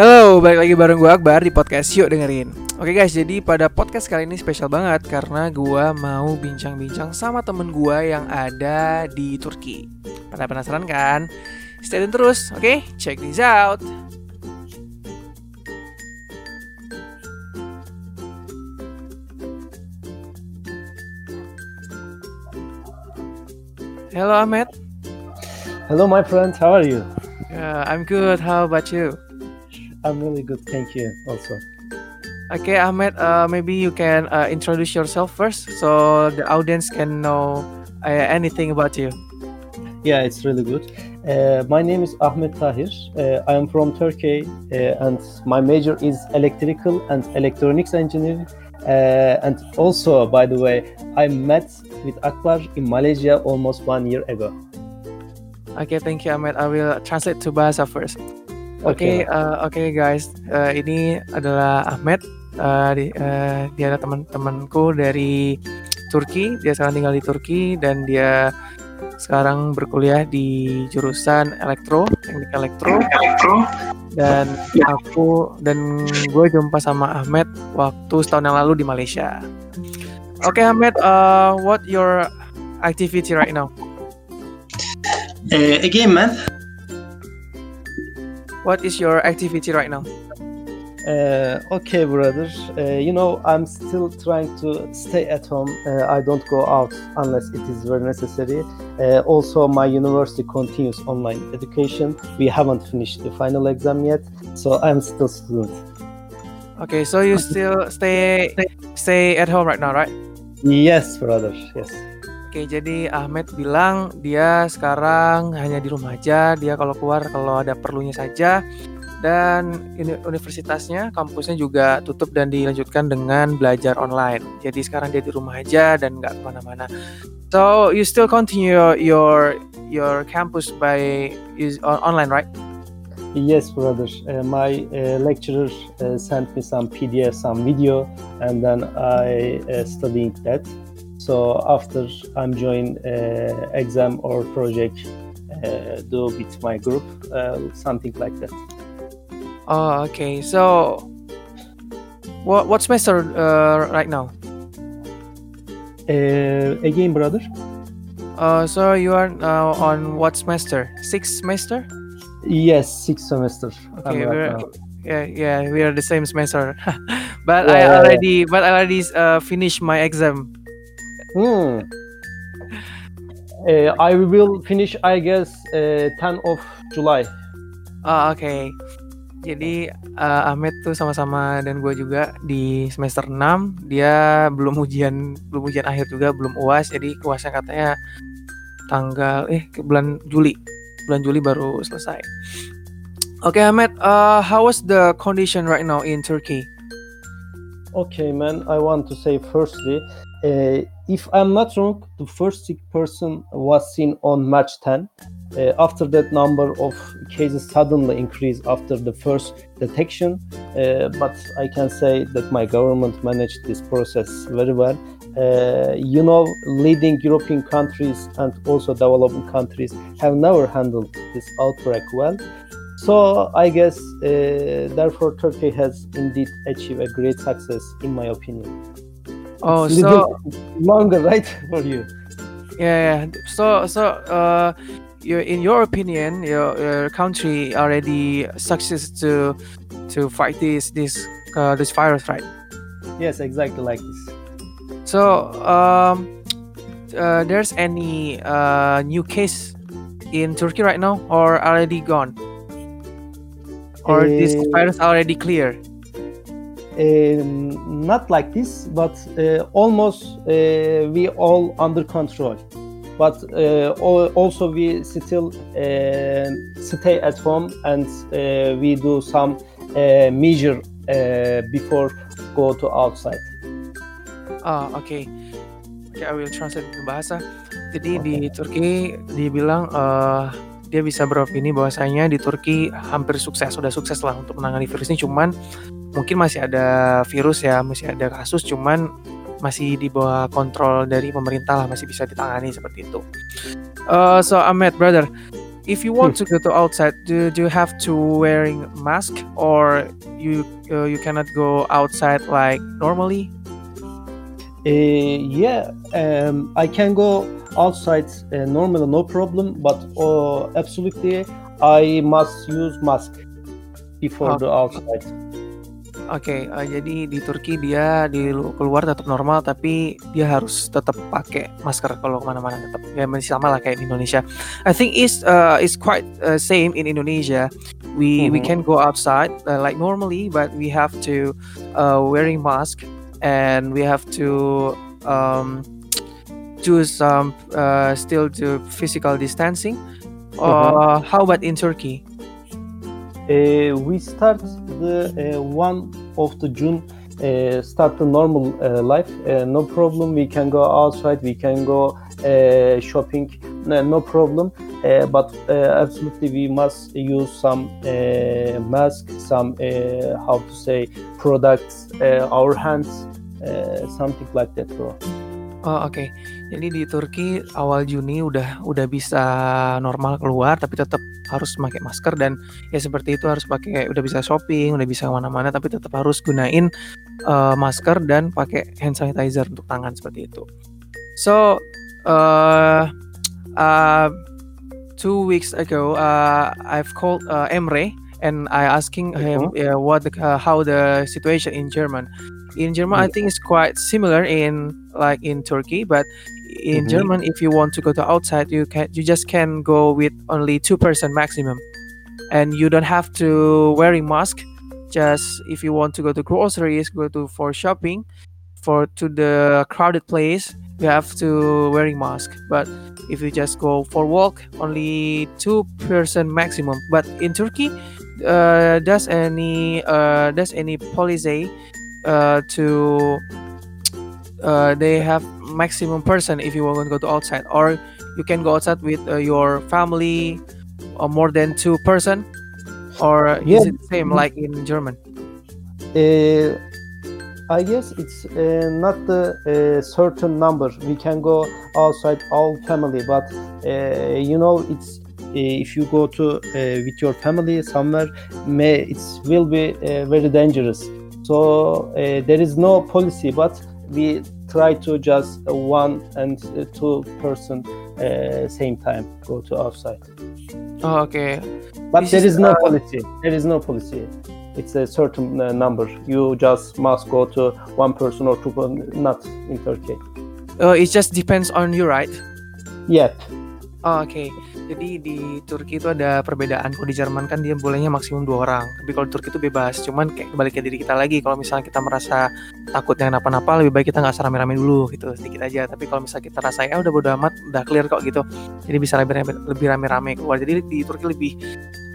Halo, balik lagi bareng gue Akbar di podcast Yuk Dengerin Oke guys, jadi pada podcast kali ini spesial banget Karena gue mau bincang-bincang sama temen gue yang ada di Turki Pada penasaran kan? Stay tune terus, oke? Check this out Hello Ahmed Hello, my friend. How are you? Uh, I'm good, how about you? I'm really good. Thank you. Also, Okay, Ahmed, uh, maybe you can uh, introduce yourself first so the audience can know uh, anything about you. yeah, it's really good. Uh, my name is Ahmet Tahir. Uh, I am from Turkey, uh, and my major is electrical and electronics engineering. Uh, and also, by the way, I met with Akbar in Malaysia almost one year ago. Okay, thank you, Ahmed. I will translate to bahasa first. Oke, Okay. uh, oke guys, Uh, ini adalah Ahmed. Uh, di- uh, dia adalah teman-temanku dari Turki. Dia sekarang tinggal di Turki dan dia sekarang berkuliah di jurusan elektro, teknik elektro. Dan aku dan gue jumpa sama Ahmed waktu setahun yang lalu di Malaysia. Oke, Ahmed, uh, what your activity right now? Uh, again, man. What is your activity right now? Uh, okay, brother. Uh, you know, I'm still trying to stay at home. Uh, I don't go out unless it is very necessary. Uh, also, my university continues online education. We haven't finished the final exam yet, so I'm still student. Okay, so you still stay stay at home right now, right? Yes, brother. Yes. Oke, jadi Ahmed bilang dia sekarang hanya di rumah aja. Dia kalau keluar kalau ada perlunya saja. Dan uni- universitasnya, kampusnya juga tutup dan dilanjutkan dengan belajar online. Jadi sekarang dia di rumah aja dan nggak ke mana-mana. So you still continue your your campus by is on- online, right? Yes, brother. Uh, my uh, lecturer uh, sent me some PDF, some video, and then I uh, studying that. So after I'm join uh, exam or project, uh, do with my group, uh, something like that. Oh, okay. So what what semester uh, right now? Uh, again, brother. Uh, so you are now on what semester? Sixth semester? Yes, six semester. Okay, right we're- Yeah, yeah, we are the same semester. but I Yeah. already, but I already uh, finished my exam. Hmm. Uh, I will finish, I guess, uh, 10 of July. Ah, oke. Jadi uh, Ahmed tuh sama-sama dan gue juga di semester 6 Dia belum ujian belum ujian akhir juga, belum UAS. Jadi UASnya katanya tanggal eh ke bulan Juli. Bulan Juli baru selesai. Oke Ahmed, uh, how was the condition right now in Turkey? Okay, man. I want to say firstly, uh, if I'm not wrong, the first sick person was seen on March 10. Uh, after that, number of cases suddenly increased after the first detection. Uh, but I can say that my government managed this process very well. Uh, you know, leading European countries and also developing countries have never handled this outbreak well. So I guess uh, therefore Turkey has indeed achieved a great success in my opinion. Oh, It's so longer, right, for you? Yeah, yeah. So, so, uh, you, in your opinion, your, your country already success to to fight this this uh, this virus, right? Yes, exactly like this. So, um, uh, there's any uh, new case in Turkey right now, or already gone, or this Uh, virus already clear? Um, not like this, but uh, almost uh, we all under control. But uh, al- also we still uh, stay at home and uh, we do some uh, measure uh, before go to outside. Ah, oke. Oke, I will translate ke bahasa. Jadi di Turki dibilang eh, dia bisa beropini bahwasanya di Turki hampir sukses, sudah sukses lah untuk menangani virus ini. Cuman mungkin masih ada virus ya, masih ada kasus, cuman masih di bawah kontrol dari pemerintah lah, masih bisa ditangani seperti itu. Uh, so Ahmed, brother, if you want to go to outside, do, do you have to wearing mask or you uh, you cannot go outside like normally? Uh, yeah, um, I can go outside uh, normally, no problem. But uh, absolutely, I must use mask before the outside. Oke, uh, jadi di Turki dia di keluar tetap normal tapi dia harus tetap pakai masker kalau ke mana-mana tetap ya masih sama lah kayak di Indonesia. I think is uh, is quite uh, same in Indonesia. We we Mhm. can go outside uh, like normally, but we have to uh, wearing mask and we have to um, do some uh, still do physical distancing. Uh, how about in Turkey? Uh, we start the uh, one of the June. Uh, start the normal uh, life. Uh, no problem. We can go outside. We can go uh, shopping. No, no problem. Uh, but uh, absolutely, we must use some mask, some how to say products, our hands, something like that, bro. Oh, oke. Jadi di Turki awal Juni udah udah bisa normal keluar tapi tetap harus pakai masker dan ya seperti itu harus pakai udah bisa shopping, udah bisa ke mana-mana tapi tetap harus gunain uh, masker dan pakai hand sanitizer untuk tangan seperti itu. So, uh, uh, two weeks ago, uh, I've called uh, Emre and I asking him uh, what the, uh, how the situation in German. In German, I think it's quite similar in like in Turkey, but in Mhm. German, if you want to go to outside, you can you just can go with only two person maximum, and you don't have to wearing mask. Just if you want to go to groceries, go to for shopping, for to the crowded place, you have to wearing mask. But if you just go for walk, only two person maximum. But in Turkey, uh, does any uh, does any policy uh, to uh, they have maximum person if you want to go to outside or you can go outside with uh, your family or more than two person or Yeah. is it same Mhm. like in german Uh, I guess it's uh, not the uh, certain number. We can go outside all family, but uh, you know, it's uh, if you go to uh, with your family somewhere, may it will be uh, very dangerous. So uh, there is no policy, but we try to just one and two person uh, same time go to outside. oh, okay But This there is, is no uh, policy. There is no policy. It's a certain uh, number. You just must go to one person or two, person, not in Turkey. uh, it just depends on you right Yep. Oh, Oke, jadi di Turki itu ada perbedaan. Kalau di Jerman kan dia bolehnya maksimum dua orang. Tapi kalau di Turki itu bebas. Cuman kayak kembali ke diri kita lagi. Kalau misalnya kita merasa takut dengan apa-apa, lebih baik kita nggak usah rame-rame dulu gitu, sedikit aja. Tapi kalau misalnya kita rasa ya udah bodo amat, udah clear kok gitu. Jadi bisa lebih rame, lebih rame-rame keluar. Jadi di Turki lebih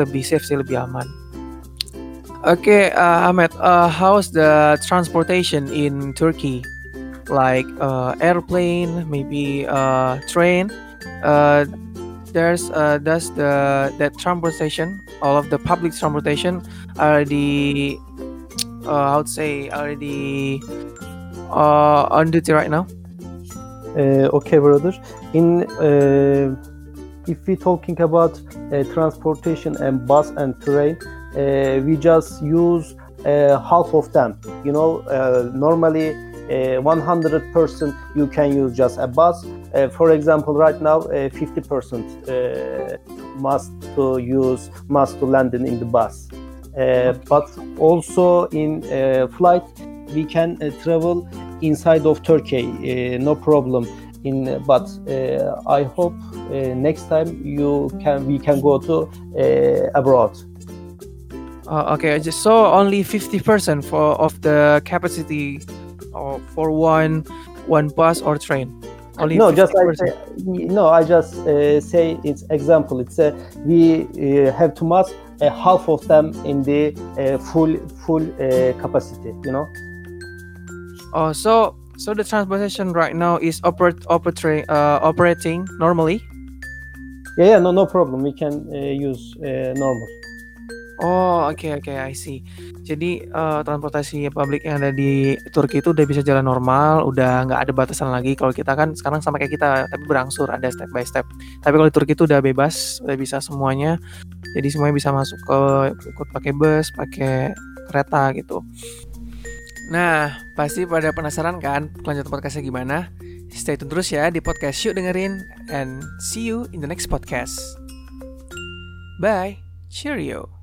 lebih safe sih, lebih aman. Oke, uh, Ahmed, uh, how's the transportation in Turkey? Like uh, airplane, maybe uh, train. Uh, there's uh, the that transportation, all of the public transportation already, uh, how to say, already uh, on duty right now. Uh, okay, brother. In uh, if we talking about uh, transportation and bus and train, uh, we just use uh, half of them. You know, normally. Uh, 100% you can use just a bus uh, for example right now uh, 50% uh, must to use must to land in, the bus. Uh, but also in uh, flight we can uh, travel inside of turkey uh, no problem. In but uh, i hope uh, next time you can we can go to uh, abroad. Uh, okay, just so only fifty percent for of the capacity, uh, for one one bus or train. Only no just I say, no i just uh, say it's example. It's uh, we uh, have to must uh, half of them in the uh, full full uh, capacity you know? Oh, so so the transportation right now is operate operating uh, operating normally. yeah yeah no no problem. We can uh, use uh, normal Oh, oke okay, oke, okay, I see. Jadi uh, transportasi publik yang ada di Turki itu udah bisa jalan normal, udah nggak ada batasan lagi. Kalau kita kan sekarang sama kayak kita, tapi berangsur ada step by step. Tapi kalau di Turki itu udah bebas, udah bisa semuanya. Jadi semuanya bisa masuk ke ikut pakai bus, pakai kereta gitu. Nah, pasti pada penasaran kan kelanjutan podcastnya gimana? Stay tune terus ya di podcast Yuk dengerin and see you in the next podcast. Bye. Cheerio.